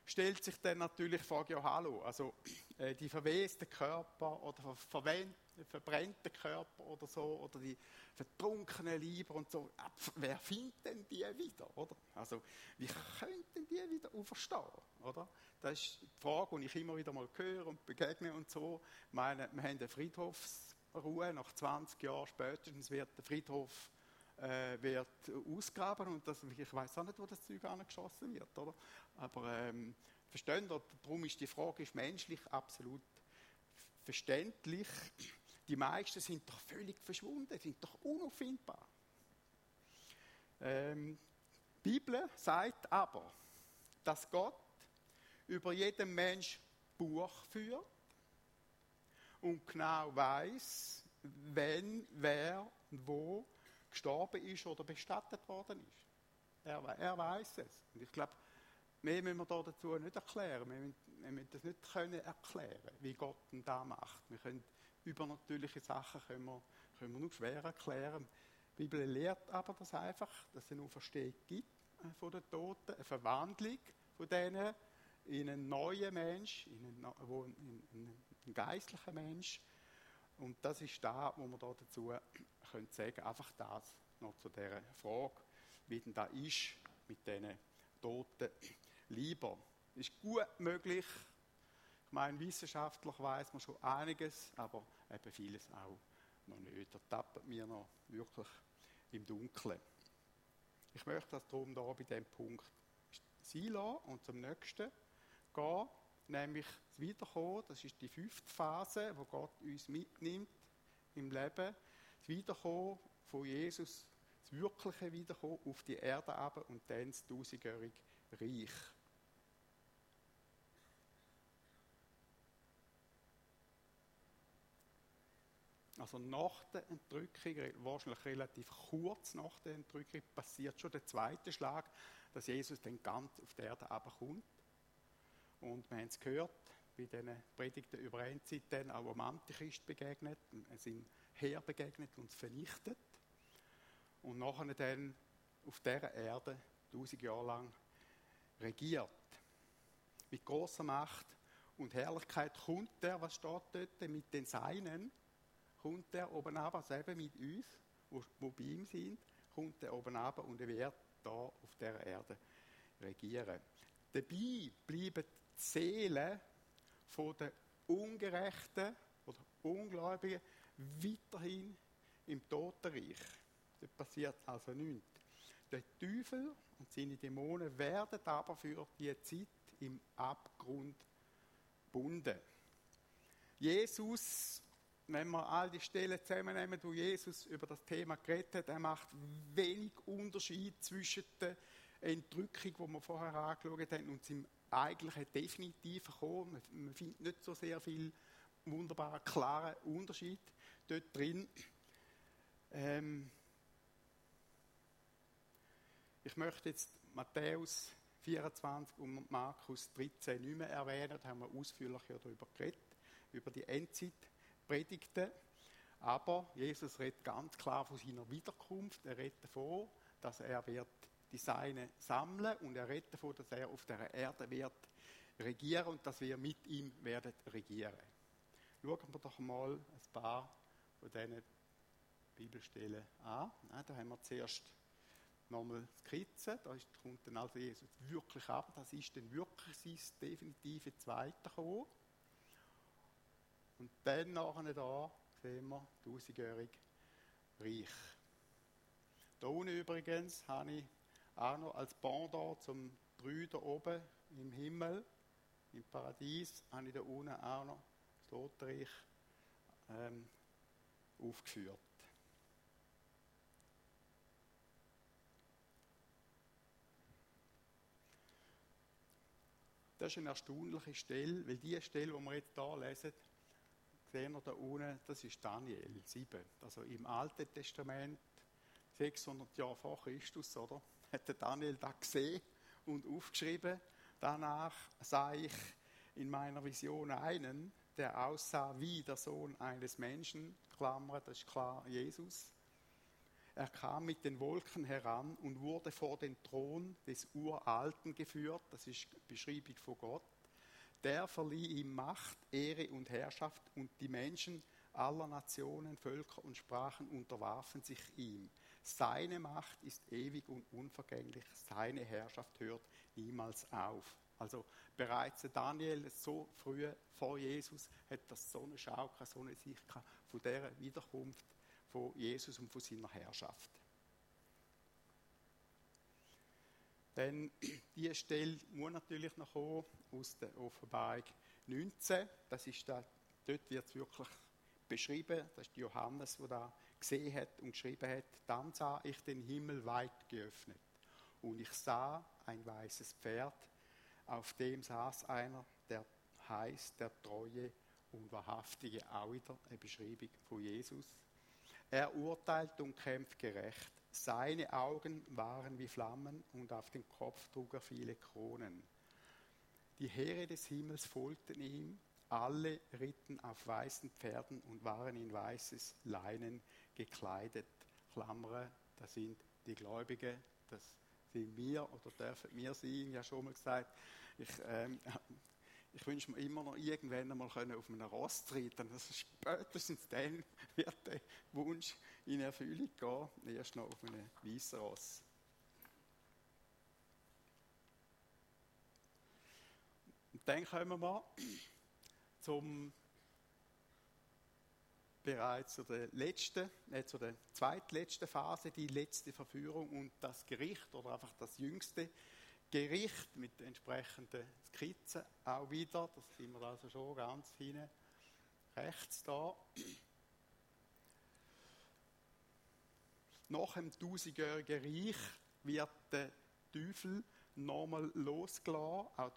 stellt sich dann natürlich die Frage, ja hallo, also äh, die verwesten Körper oder verbrennten Körper oder so, oder die vertrunkenen Lieber und so, wer findet denn die wieder, oder? Also, wie könnten die wieder auferstehen, oder? Das ist die Frage, die ich immer wieder mal höre und begegne und so. Ich meine, wir haben eine Friedhofsruhe, nach 20 Jahren spätestens wird der Friedhof äh, wird ausgraben und das, ich weiß auch nicht, wo das Zeug angeschossen wird, oder? Aber ähm, verstehen Sie, darum ist die Frage ist menschlich absolut verständlich. Die meisten sind doch völlig verschwunden, sind doch unauffindbar. Ähm, die Bibel sagt aber, dass Gott über jeden Mensch Buch führt und genau weiß, wenn, wer und wo gestorben ist oder bestattet worden ist. Er, er weiß es. Und ich glaube, mehr müssen wir da dazu nicht erklären. Wir müssen, wir müssen das nicht können erklären, wie Gott ihn da macht. Wir können übernatürliche Sachen können wir, können wir nur schwer erklären. Die Bibel lehrt aber das einfach, dass es eine Auferstehung gibt äh, von den Toten, eine Verwandlung von denen in einen neuen Mensch, in einen, in einen geistlichen Mensch. Und das ist da, wo man da dazu können sagen, einfach das noch zu dieser Frage, wie denn da ist mit diesen toten Lieber. Ist gut möglich. Ich meine, wissenschaftlich weiß man schon einiges, aber eben vieles auch noch nicht. Da tappen wir noch wirklich im Dunkeln. Ich möchte das darum da bei diesem Punkt sein und zum nächsten gehen, nämlich das Wiederkommen. Das ist die fünfte Phase, wo Gott uns mitnimmt im Leben. Das Wiederkommen von Jesus, das wirkliche Wiederkommen auf die Erde aber und dann das tausendjährige Reich. Also nach der Entrückung, wahrscheinlich relativ kurz nach der Entrückung, passiert schon der zweite Schlag, dass Jesus dann ganz auf die Erde kommt. Und wir haben es gehört, bei diesen Predigten über Endzeit dann auch am Antichrist begegnet, es ihm Heer begegnet und vernichtet. Und nachher dann auf dieser Erde, tausend Jahre lang, regiert. Mit großer Macht und Herrlichkeit kommt er, was steht dort, mit den Seinen, kommt er oben ab, also eben mit uns, wo, wo bei ihm sind, kommt er oben ab und er wird da auf der Erde regieren. Dabei bleiben die Seelen von den Ungerechten oder Ungläubigen weiterhin im Totenreich. Da passiert also nichts. Der Teufel und seine Dämonen werden aber für die Zeit im Abgrund gebunden. Jesus, wenn wir all die Stellen zusammennehmen, wo Jesus über das Thema geredet hat, er macht wenig Unterschied zwischen der Entrückung, die wir vorher angeschaut haben, und seinem eigentlichen definitiven Kommen. Man findet nicht so sehr viel wunderbar klaren Unterschied dort drin. Ähm ich möchte jetzt Matthäus 24 und Markus 13 nicht mehr erwähnen, da haben wir ausführlich darüber geredet, über die Endzeitpredigten. Aber Jesus redet ganz klar von seiner Wiederkunft. Er redet davon, dass er wird die Seine sammeln und er redet davon, dass er auf der Erde wird regieren und dass wir mit ihm werden regieren. Schauen wir doch mal ein paar von diesen Bibelstellen an. Da haben wir zuerst nochmal Skizze. Da kommt dann also Jesus wirklich ab. Das ist dann wirklich sein definitive Zweite gekommen. Und dann nachher da sehen wir tausendjährig Reich. Da unten übrigens habe ich auch noch als Pendant zum Brüder oben im Himmel, im Paradies, habe ich da unten auch noch das Totenreich ähm, aufgeführt. Das ist eine erstaunliche Stelle, weil die Stelle, die wir jetzt hier lesen, sehen wir da unten, das ist Daniel 7. Also im Alten Testament, 600 Jahre vor Christus, oder? [LAUGHS] Hat Daniel da gesehen und aufgeschrieben. Danach sah ich in meiner Vision einen, der aussah wie der Sohn eines Menschen, Klammer, das ist klar Jesus, er kam mit den Wolken heran und wurde vor den Thron des Uralten geführt, das ist Beschreibung von Gott. Der verlieh ihm Macht, Ehre und Herrschaft und die Menschen aller Nationen, Völker und Sprachen unterwarfen sich ihm. Seine Macht ist ewig und unvergänglich, seine Herrschaft hört niemals auf. Also bereits Daniel so früh vor Jesus hat das so eine Schau, so eine Sicht von dieser Wiederkunft von Jesus und von seiner Herrschaft. Denn [CLEARS THROAT] diese Stelle muss natürlich noch kommen aus der Offenbarung 19. Das ist da, dort wird es wirklich beschrieben. Das ist Johannes, der da gesehen hat und geschrieben hat. Dann sah ich den Himmel weit geöffnet und ich sah ein weißes Pferd, auf dem saß einer, der heißt der Treue und Wahrhaftige, auch wieder eine Beschreibung von Jesus. Er urteilt und kämpft gerecht. Seine Augen waren wie Flammen und auf dem Kopf trug er viele Kronen. Die Heere des Himmels folgten ihm, alle ritten auf weißen Pferden und waren in weißes Leinen gekleidet. Klammern, das sind die Gläubigen, das sind wir oder dürfen wir sein, ja schon mal gesagt. Ich ähm, [LAUGHS] ich wünsche mir immer noch irgendwann einmal auf einem Ross reiten. Also spätestens dann wird der Wunsch in Erfüllung gehen. Erst noch auf einem weißen Ross. Und dann kommen wir zum bereits zu der letzten, äh, zu zweitletzten Phase, die letzte Verführung und das Gericht oder einfach das jüngste Gericht mit entsprechenden Skizzen auch wieder. Das sind wir also schon ganz hinten rechts da. Nach dem tausendjährigen Reich wird der Teufel nochmal losgelassen. Auch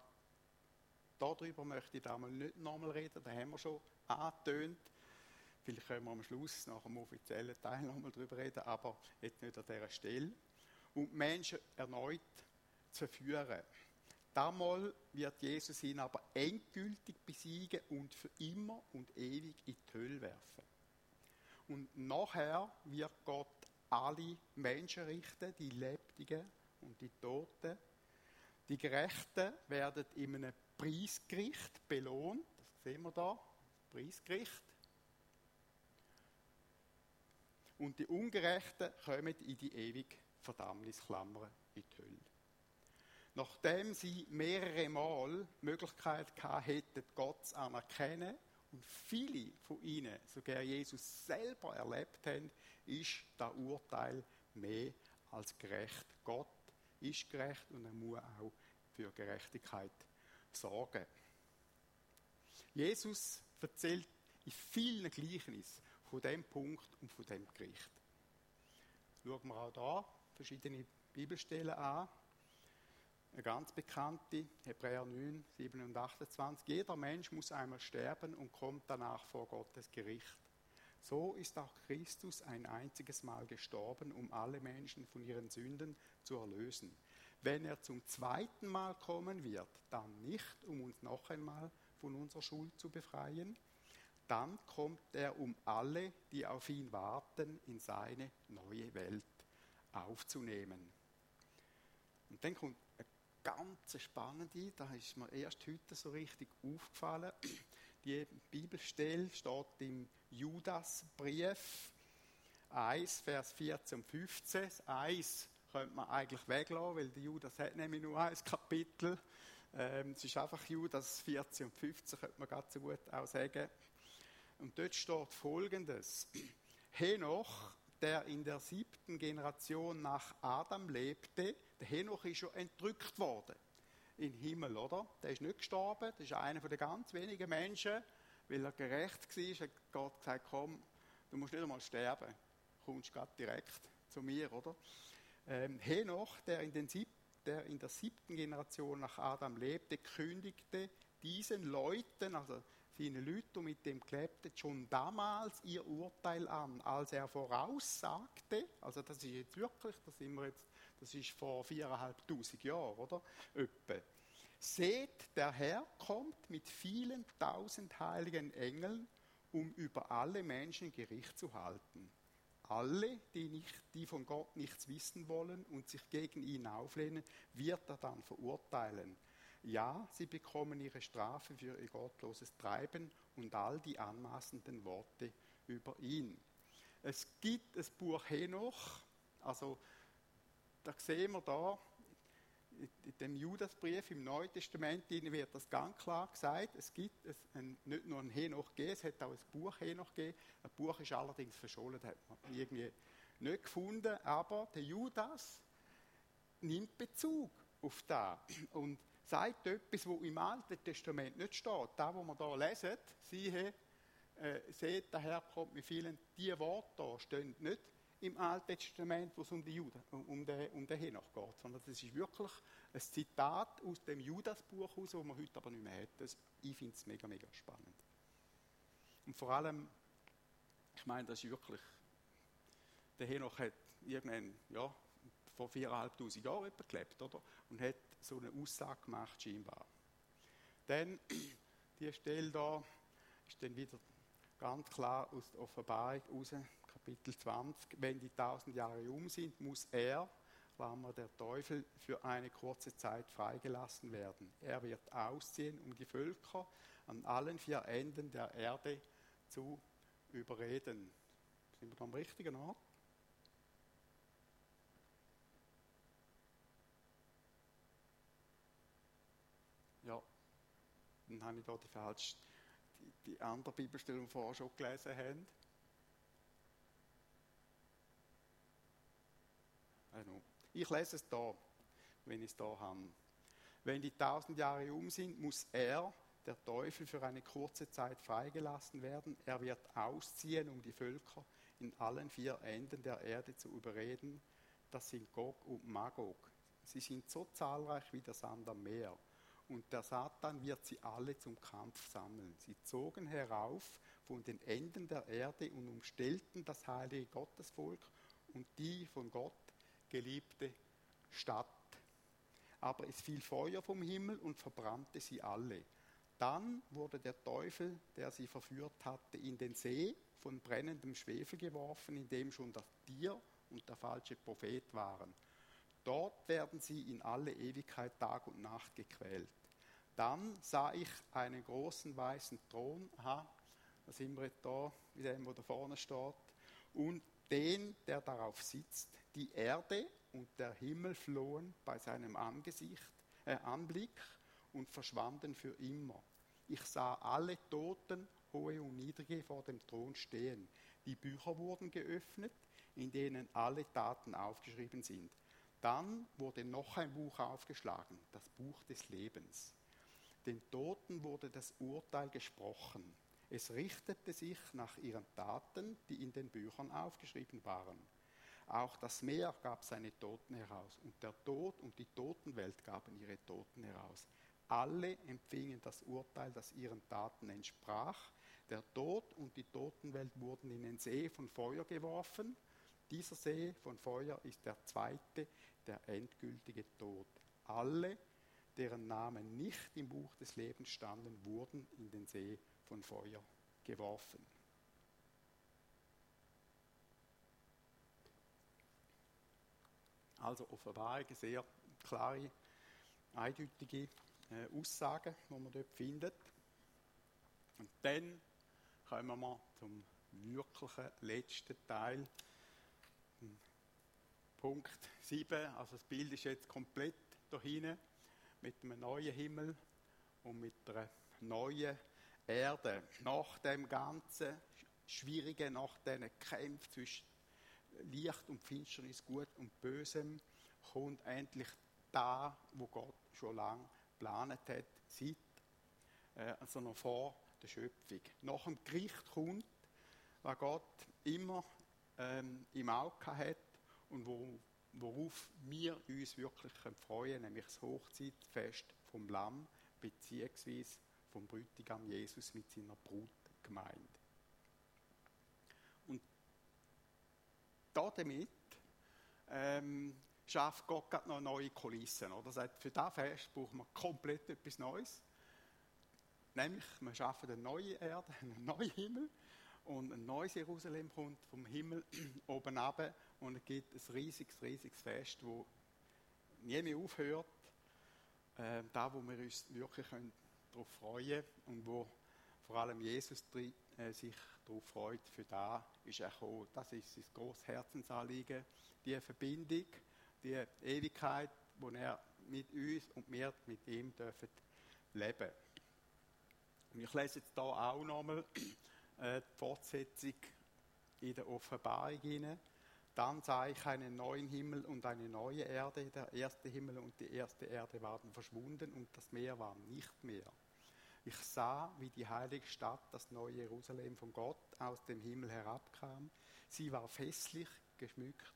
darüber möchte ich da mal nicht nochmal reden, da haben wir schon angetönt. Vielleicht können wir am Schluss nach dem offiziellen Teil nochmal darüber reden, aber jetzt nicht an dieser Stelle. Und Menschen erneut zu führen. Damals wird Jesus ihn aber endgültig besiegen und für immer und ewig in die Hölle werfen. Und nachher wird Gott alle Menschen richten, die Lebendigen und die Toten. Die Gerechten werden in einem Preisgericht belohnt. Das sehen wir da, Preisgericht. Und die Ungerechten kommen in die ewige Verdammnisklammer in die Hölle. Nachdem sie mehrere Mal die Möglichkeit hätten, Gott zu anerkennen und viele von ihnen sogar Jesus selber erlebt haben, ist das Urteil mehr als gerecht. Gott ist gerecht und er muss auch für Gerechtigkeit sorgen. Jesus erzählt in vielen Gleichnissen von dem Punkt und von dem Gericht. Schauen wir auch da verschiedene Bibelstellen an. Eine ganz bekannte, Hebräer 9, 7 und 28. Jeder Mensch muss einmal sterben und kommt danach vor Gottes Gericht. So ist auch Christus ein einziges Mal gestorben, um alle Menschen von ihren Sünden zu erlösen. Wenn er zum zweiten Mal kommen wird, dann nicht, um uns noch einmal von unserer Schuld zu befreien, dann kommt er, um alle, die auf ihn warten, in seine neue Welt aufzunehmen. Und dann kommt eine ganz spannende, da ist mir erst heute so richtig aufgefallen. Die Bibelstelle steht im Judasbrief 1, Vers 14 und 15. Das 1 könnte man eigentlich weglassen, weil der Judas hat nämlich nur ein Kapitel. Ähm, es ist einfach Judas 14 und 15, könnte man ganz so gut auch sagen. Und dort steht folgendes. [CLEARS THROAT] Henoch, der in der siebten Generation nach Adam lebte, der Henoch ist schon entrückt worden in Himmel, oder? Der ist nicht gestorben, das ist einer der ganz wenigen Menschen, weil er gerecht war, hat Gott gesagt, komm, du musst nicht einmal sterben, kommst gerade direkt zu mir, oder? Ähm, Henoch, der in, den sieb der in der siebten Generation nach Adam lebte, kündigte diesen Leuten, also seine Leute, mit dem klebten, schon damals ihr Urteil an, als er voraussagte, also das ist jetzt wirklich, das sind wir jetzt, das ist vor viereinhalbtausend Jahren, oder? Öppe. Seht, der Herr kommt mit vielen tausend heiligen Engeln, um über alle Menschen Gericht zu halten. Alle, die, nicht, die von Gott nichts wissen wollen und sich gegen ihn auflehnen, wird er dann verurteilen. Ja, sie bekommen ihre Strafe für ihr gottloses Treiben und all die anmaßenden Worte über ihn. Es gibt das Buch Henoch, also da sehen wir da, in dem Judasbrief im Neuen Testament wird das ganz klar gesagt. Es gibt es ein, nicht nur ein Henoch gegeben, es hat auch ein Buch Henoch gegeben. Das Buch ist allerdings verschollen, das hat man irgendwie nicht gefunden. Aber der Judas nimmt Bezug auf das. Und sagt etwas, was im Alten Testament nicht steht. Da, wo wir da lesen, siehe, äh, seht, der Herr kommt mit vielen, die Worte da stehen nicht im Alten Testament, wo es um, die Juden, um, den, um den Henoch geht, sondern das ist wirklich ein Zitat aus dem Judasbuch aus, das man heute aber nicht mehr hat. Das, ich finde es mega, mega spannend. Und vor allem, ich meine, das ist wirklich, der Henoch hat irgendwann, ja, vor viereinhalbtausend Jahren gelebt, oder? Und hat so eine Aussage gemacht, scheinbar. Dann, [CLEARS THROAT] die Stelle da ist dann wieder ganz klar aus der Offenbarung raus, Kapitel 20. Wenn die tausend Jahre um sind, muss er, Klammer, der Teufel, für eine kurze Zeit freigelassen werden. Er wird ausziehen, um die Völker an allen vier Enden der Erde zu überreden. Sind wir am richtigen Ort? Dann habe ich da die falsche, die, die andere Bibelstelle, die vorher schon gelesen haben. Also, ich lese es da, wenn ich es da habe. Wenn die tausend Jahre um sind, muss er, der Teufel, für eine kurze Zeit freigelassen werden. Er wird ausziehen, um die Völker in allen vier Enden der Erde zu überreden. Das sind Gog und Magog. Sie sind so zahlreich wie der Sand am Meer und der Satan wird sie alle zum Kampf sammeln. Sie zogen herauf von den Enden der Erde und umstellten das heilige Gottesvolk und die von Gott geliebte Stadt. Aber es fiel Feuer vom Himmel und verbrannte sie alle. Dann wurde der Teufel, der sie verführt hatte, in den See von brennendem Schwefel geworfen, in dem schon das Tier und der falsche Prophet waren. Dort werden sie in alle Ewigkeit Tag und Nacht gequält. Dann sah ich einen großen weißen Thron, aha, da sind wir da, mit dem, wo da vorne steht, und den, der darauf sitzt. Die Erde und der Himmel flohen bei seinem Angesicht, äh, Anblick und verschwanden für immer. Ich sah alle Toten, hohe und niedrige, vor dem Thron stehen. Die Bücher wurden geöffnet, in denen alle Taten aufgeschrieben sind. Dann wurde noch ein Buch aufgeschlagen, das Buch des Lebens. Den Toten wurde das Urteil gesprochen. Es richtete sich nach ihren Taten, die in den Büchern aufgeschrieben waren. Auch das Meer gab seine Toten heraus und der Tod und die Totenwelt gaben ihre Toten heraus. Alle empfingen das Urteil, das ihren Taten entsprach. Der Tod und die Totenwelt wurden in den See von Feuer geworfen. Dieser See von Feuer ist der zweite, der endgültige Tod. Alle, deren Namen nicht im Buch des Lebens standen, wurden in den See von Feuer geworfen. Also Offenbarung, sehr klare, eindeutige äh, Aussagen, die man dort findet. Und dann kommen wir zum wirklichen letzten Teil. Punkt 7, also das Bild ist jetzt komplett dahin mit einem neuen Himmel und mit einer neuen Erde. Nach dem ganzen Schwierigen, nach diesen Kämpfen zwischen Licht und Finsternis, Gut und Bösem, kommt endlich da, wo Gott schon lange geplant hat, seit, äh, also noch vor der Schöpfung. Nach dem Gericht kommt, was Gott immer ähm, im Auge hat und wo, worauf wir uns wirklich freuen nämlich das Hochzeitfest vom Lamm beziehungsweise vom Bräutigam Jesus mit seiner Brutgemeinde. Und damit ähm, schafft Gott noch neue Kulissen. Oder? für das Fest brauchen wir komplett etwas Neues. Nämlich, wir schaffen eine neue Erde, [LAUGHS] einen neuen Himmel und ein neues Jerusalem kommt vom Himmel [CLEARS THROAT] oben ab und es gibt ein riesiges, riesiges Fest, wo nie mehr aufhört. Äh, da, wo wir uns wirklich können darauf freuen und wo vor allem Jesus äh, sich darauf freut, für da ist er gekommen. Das ist sein grosses Herzensanliegen, die Verbindung, die Ewigkeit, wo er mit uns und wir mit ihm dürfen leben. Und ich lese jetzt hier auch nochmal [CLEARS THROAT] die Fortsetzung in der Offenbarung hinein. Dann sah ich einen neuen Himmel und eine neue Erde. Der erste Himmel und die erste Erde waren verschwunden und das Meer war nicht mehr. Ich sah, wie die heilige Stadt, das neue Jerusalem von Gott, aus dem Himmel herabkam. Sie war festlich geschmückt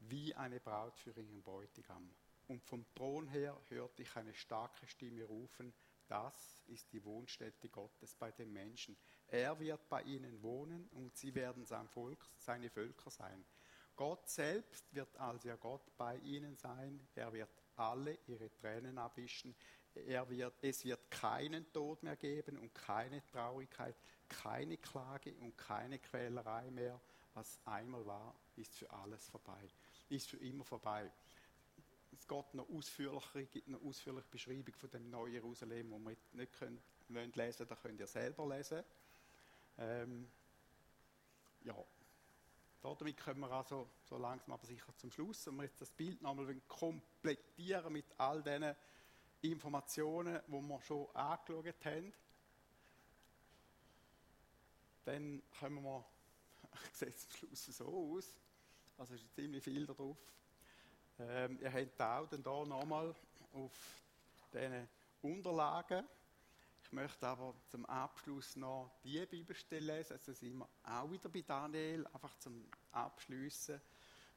wie eine Braut für ihren Bräutigam. Und vom Thron her hörte ich eine starke Stimme rufen, das ist die Wohnstätte Gottes bei den Menschen. Er wird bei ihnen wohnen und sie werden sein Volk, seine Völker sein. Gott selbst wird als ihr Gott bei ihnen sein. Er wird alle ihre Tränen abwischen. Er wird, es wird keinen Tod mehr geben und keine Traurigkeit, keine Klage und keine Quälerei mehr. Was einmal war, ist für alles vorbei, ist für immer vorbei. Es geht noch ausführlicher, gibt eine ausführliche Beschreibung von dem neuen Jerusalem, wo wir nicht können, lesen, da könnt ihr selber lesen. Ähm, ja, damit kommen wir also so langsam aber sicher zum Schluss. Und wir jetzt das Bild nochmal komplettieren mit all diesen Informationen, die wir schon angeschaut haben. Dann kommen wir, [LAUGHS] ich sehe es am Schluss so aus, also ist ziemlich viel drauf. Ähm, ihr habt auch dann hier nochmal auf diesen Unterlagen. Ich möchte aber zum Abschluss noch die Bibelstelle lesen. Also sind wir auch wieder bei Daniel, einfach zum Abschließen.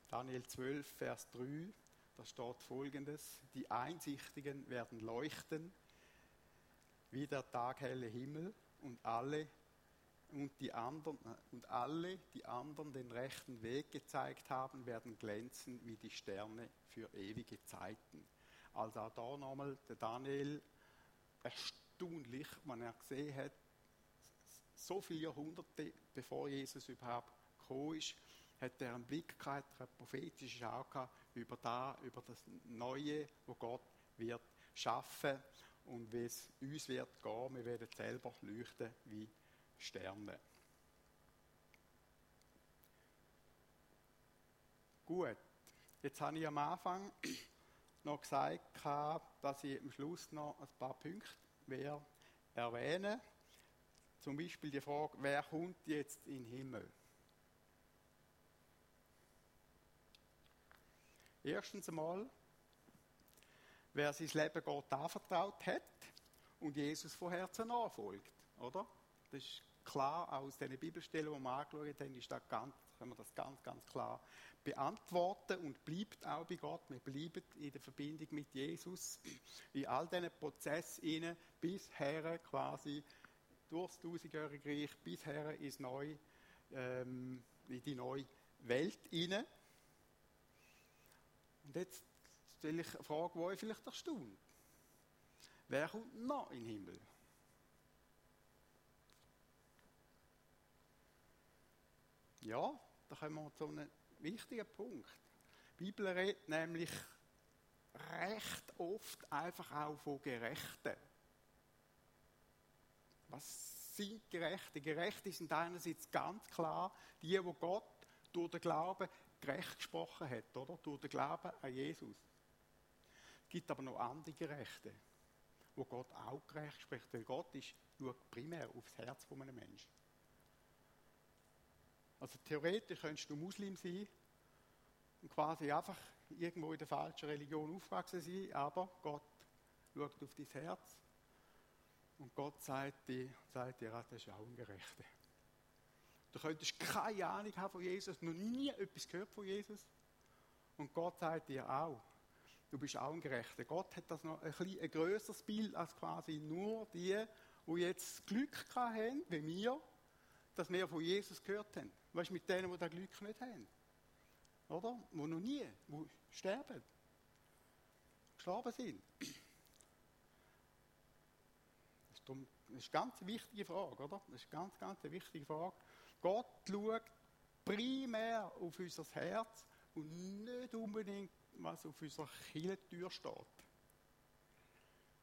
Daniel 12, Vers 3. Da steht folgendes: Die Einsichtigen werden leuchten wie der taghelle Himmel und alle und die anderen und alle, die anderen den rechten Weg gezeigt haben, werden glänzen wie die Sterne für ewige Zeiten. Also auch da nochmal der Daniel erstaunlich, wenn er gesehen hat, so viele Jahrhunderte bevor Jesus überhaupt gekommen ist, hat er einen Blick gehabt, eine prophetische Schau gehabt über da, über das Neue, wo Gott wird schaffen und wie es uns wird gehen. Wir werden selber leuchten wie Sterne. Gut, jetzt habe ich am Anfang noch gesagt, dass ich am Schluss noch ein paar Punkte erwähne. Zum Beispiel die Frage, wer kommt jetzt in den Himmel? Erstens einmal, wer sein Leben Gott anvertraut hat und Jesus von Herzen nachfolgt, oder? Das ist klar aus den Bibelstellen, die wir angeschaut haben, ist das ganz, können wir das ganz, ganz klar beantworten und bleibt auch bei Gott. Wir bleiben in der Verbindung mit Jesus in all diesen Prozessen bisher quasi durchs tausendjährige Reich bisher ins neue, ähm, in die neue Welt hinein. Und jetzt stelle ich eine Frage, die euch vielleicht erstaunt. Wer kommt noch in den Himmel? Ja, da kommen wir zu einem wichtigen Punkt. Die Bibel redet nämlich recht oft einfach auch von Gerechten. Was sind Gerechte? Gerechte sind einerseits ganz klar die, wo Gott durch den Glauben gerecht gesprochen hat, oder? Durch den Glauben an Jesus. Es gibt aber noch andere Gerechte, wo Gott auch gerecht spricht, weil Gott ist, schaut primär aufs Herz von einem Menschen. Also theoretisch könntest du Muslim sein und quasi einfach irgendwo in der falschen Religion aufgewachsen sein, aber Gott schaut auf dein Herz und Gott sagt dir, sagt dir, ah, das ist auch ein Gerechter. Du könntest keine Ahnung haben von Jesus, noch nie etwas gehört von Jesus. Und Gott sagt dir auch, du bist auch ein Gerechter. Gott hat das noch ein, bisschen ein größeres Bild als quasi nur die, die jetzt Glück haben, wie wir, dass wir von Jesus gehört haben. Was ist mit denen, die das Glück nicht haben? Oder? Die noch nie, die sterben, gestorben sind. Das ist, eine ganz wichtige Frage, oder? Das ist eine ganz, ganz wichtige Frage. Gott schaut primär auf unser Herz und nicht unbedingt, was auf unserer Kirchentür steht.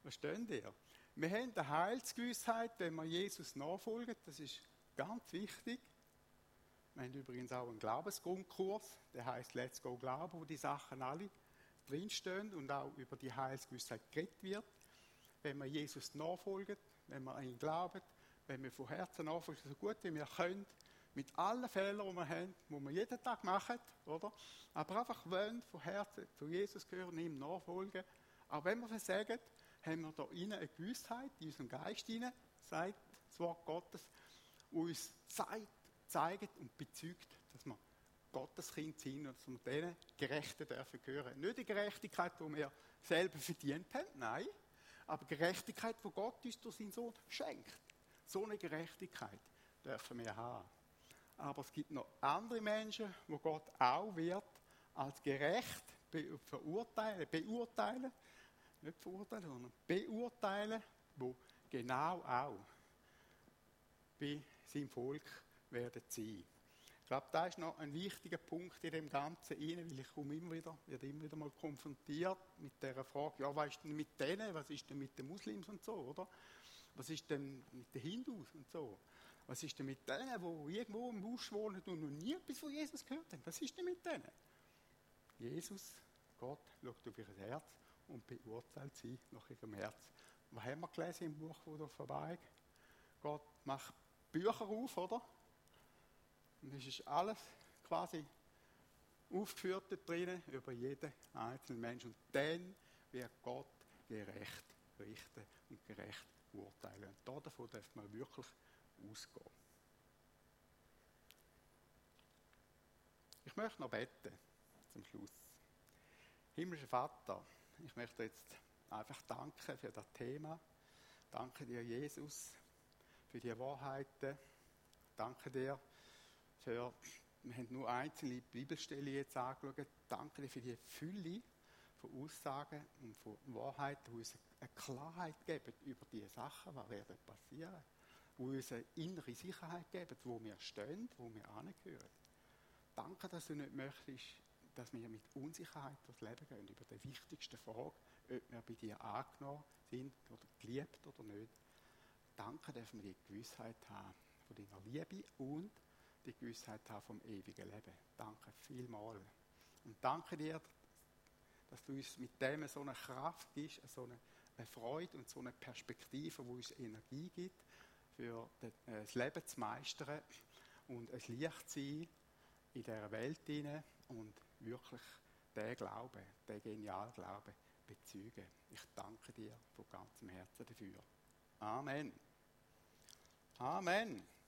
Verstehen ihr? Wir haben eine Heilsgewissheit, wenn wir Jesus nachfolgen. Das ist ganz wichtig. Wir haben übrigens auch einen Glaubensgrundkurs, der heißt Let's Go Glauben, wo die Sachen alle drinstehen und auch über die Heilsgewissheit geredet wird. Wenn wir Jesus nachfolgen, wenn wir an ihn glauben, wenn wir von Herzen nachfolgen, so gut wie wir können, mit allen Fehlern, die wir haben, die wir jeden Tag machen, oder? Aber einfach wollen, von Herzen zu Jesus gehören, ihm nachfolgen. Auch wenn wir versagen, haben wir da innen eine Gewissheit, in unserem Geist hinein, sagt das Wort Gottes, uns zeigt, zeigt und bezeugt, dass wir Gottes Kind sind und dass wir denen Gerechten dürfen gehören. Nicht die Gerechtigkeit, die wir selber verdient haben, nein, aber Gerechtigkeit, die Gott uns durch seinen Sohn schenkt. So eine Gerechtigkeit dürfen wir haben. Aber es gibt noch andere Menschen, wo Gott auch wird als gerecht verurteilen, beurteilen, nicht verurteilen, sondern beurteilen, wo genau auch bei seinem Volk werden sein. Ich glaube, da ist noch ein wichtiger Punkt in dem Ganzen rein, weil ich komme immer wieder, werde immer wieder mal konfrontiert mit der Frage, ja, was ist denn mit denen, was ist denn mit den Muslims und so, oder? Was ist denn mit den Hindus und so? Was ist denn mit denen, die irgendwo im Busch wohnen und noch nie etwas von Jesus gehört haben? Was ist denn mit denen? Jesus, Gott, schaut auf ihr Herz und beurteilt sie nach ihrem Herz. Was haben wir gelesen im Buch, wo da vorbei Gott macht Bücher auf, oder? Und es ist alles quasi aufgeführt drinnen über jeden einzelnen Menschen. Und dann wird Gott gerecht richten und gerecht urteilen. Und davon darf man wirklich ausgehen. Ich möchte noch beten zum Schluss. Himmlischer Vater, ich möchte jetzt einfach danken für das Thema. Danke dir, Jesus, für die Wahrheiten, danke dir für, wir haben nur einzelne Bibelstellen jetzt angeschaut. Danke dir für die Fülle von Aussagen und von Wahrheiten, die uns eine Klarheit geben über die Sachen, die werden passieren, die uns eine innere Sicherheit geben, wo wir stehen, wo wir angehören. Danke, dass du nicht möchtest, dass wir mit Unsicherheit durchs Leben gehen, über die wichtigste Frage, ob wir bei dir angenommen sind oder geliebt oder nicht. Danke, dass wir die Gewissheit haben von deiner Liebe und die Gewissheit haben vom ewigen Leben. Danke vielmals. Und danke dir, dass du uns mit dem so eine Kraft gibst, so eine, Freude und so eine Perspektive, wo uns Energie gibt, für äh, das Leben zu meistern und ein Licht zu sein in dieser Welt hinein und wirklich den Glauben, den genialen Glauben bezeugen. Ich danke dir von ganzem Herzen dafür. Amen. Amen.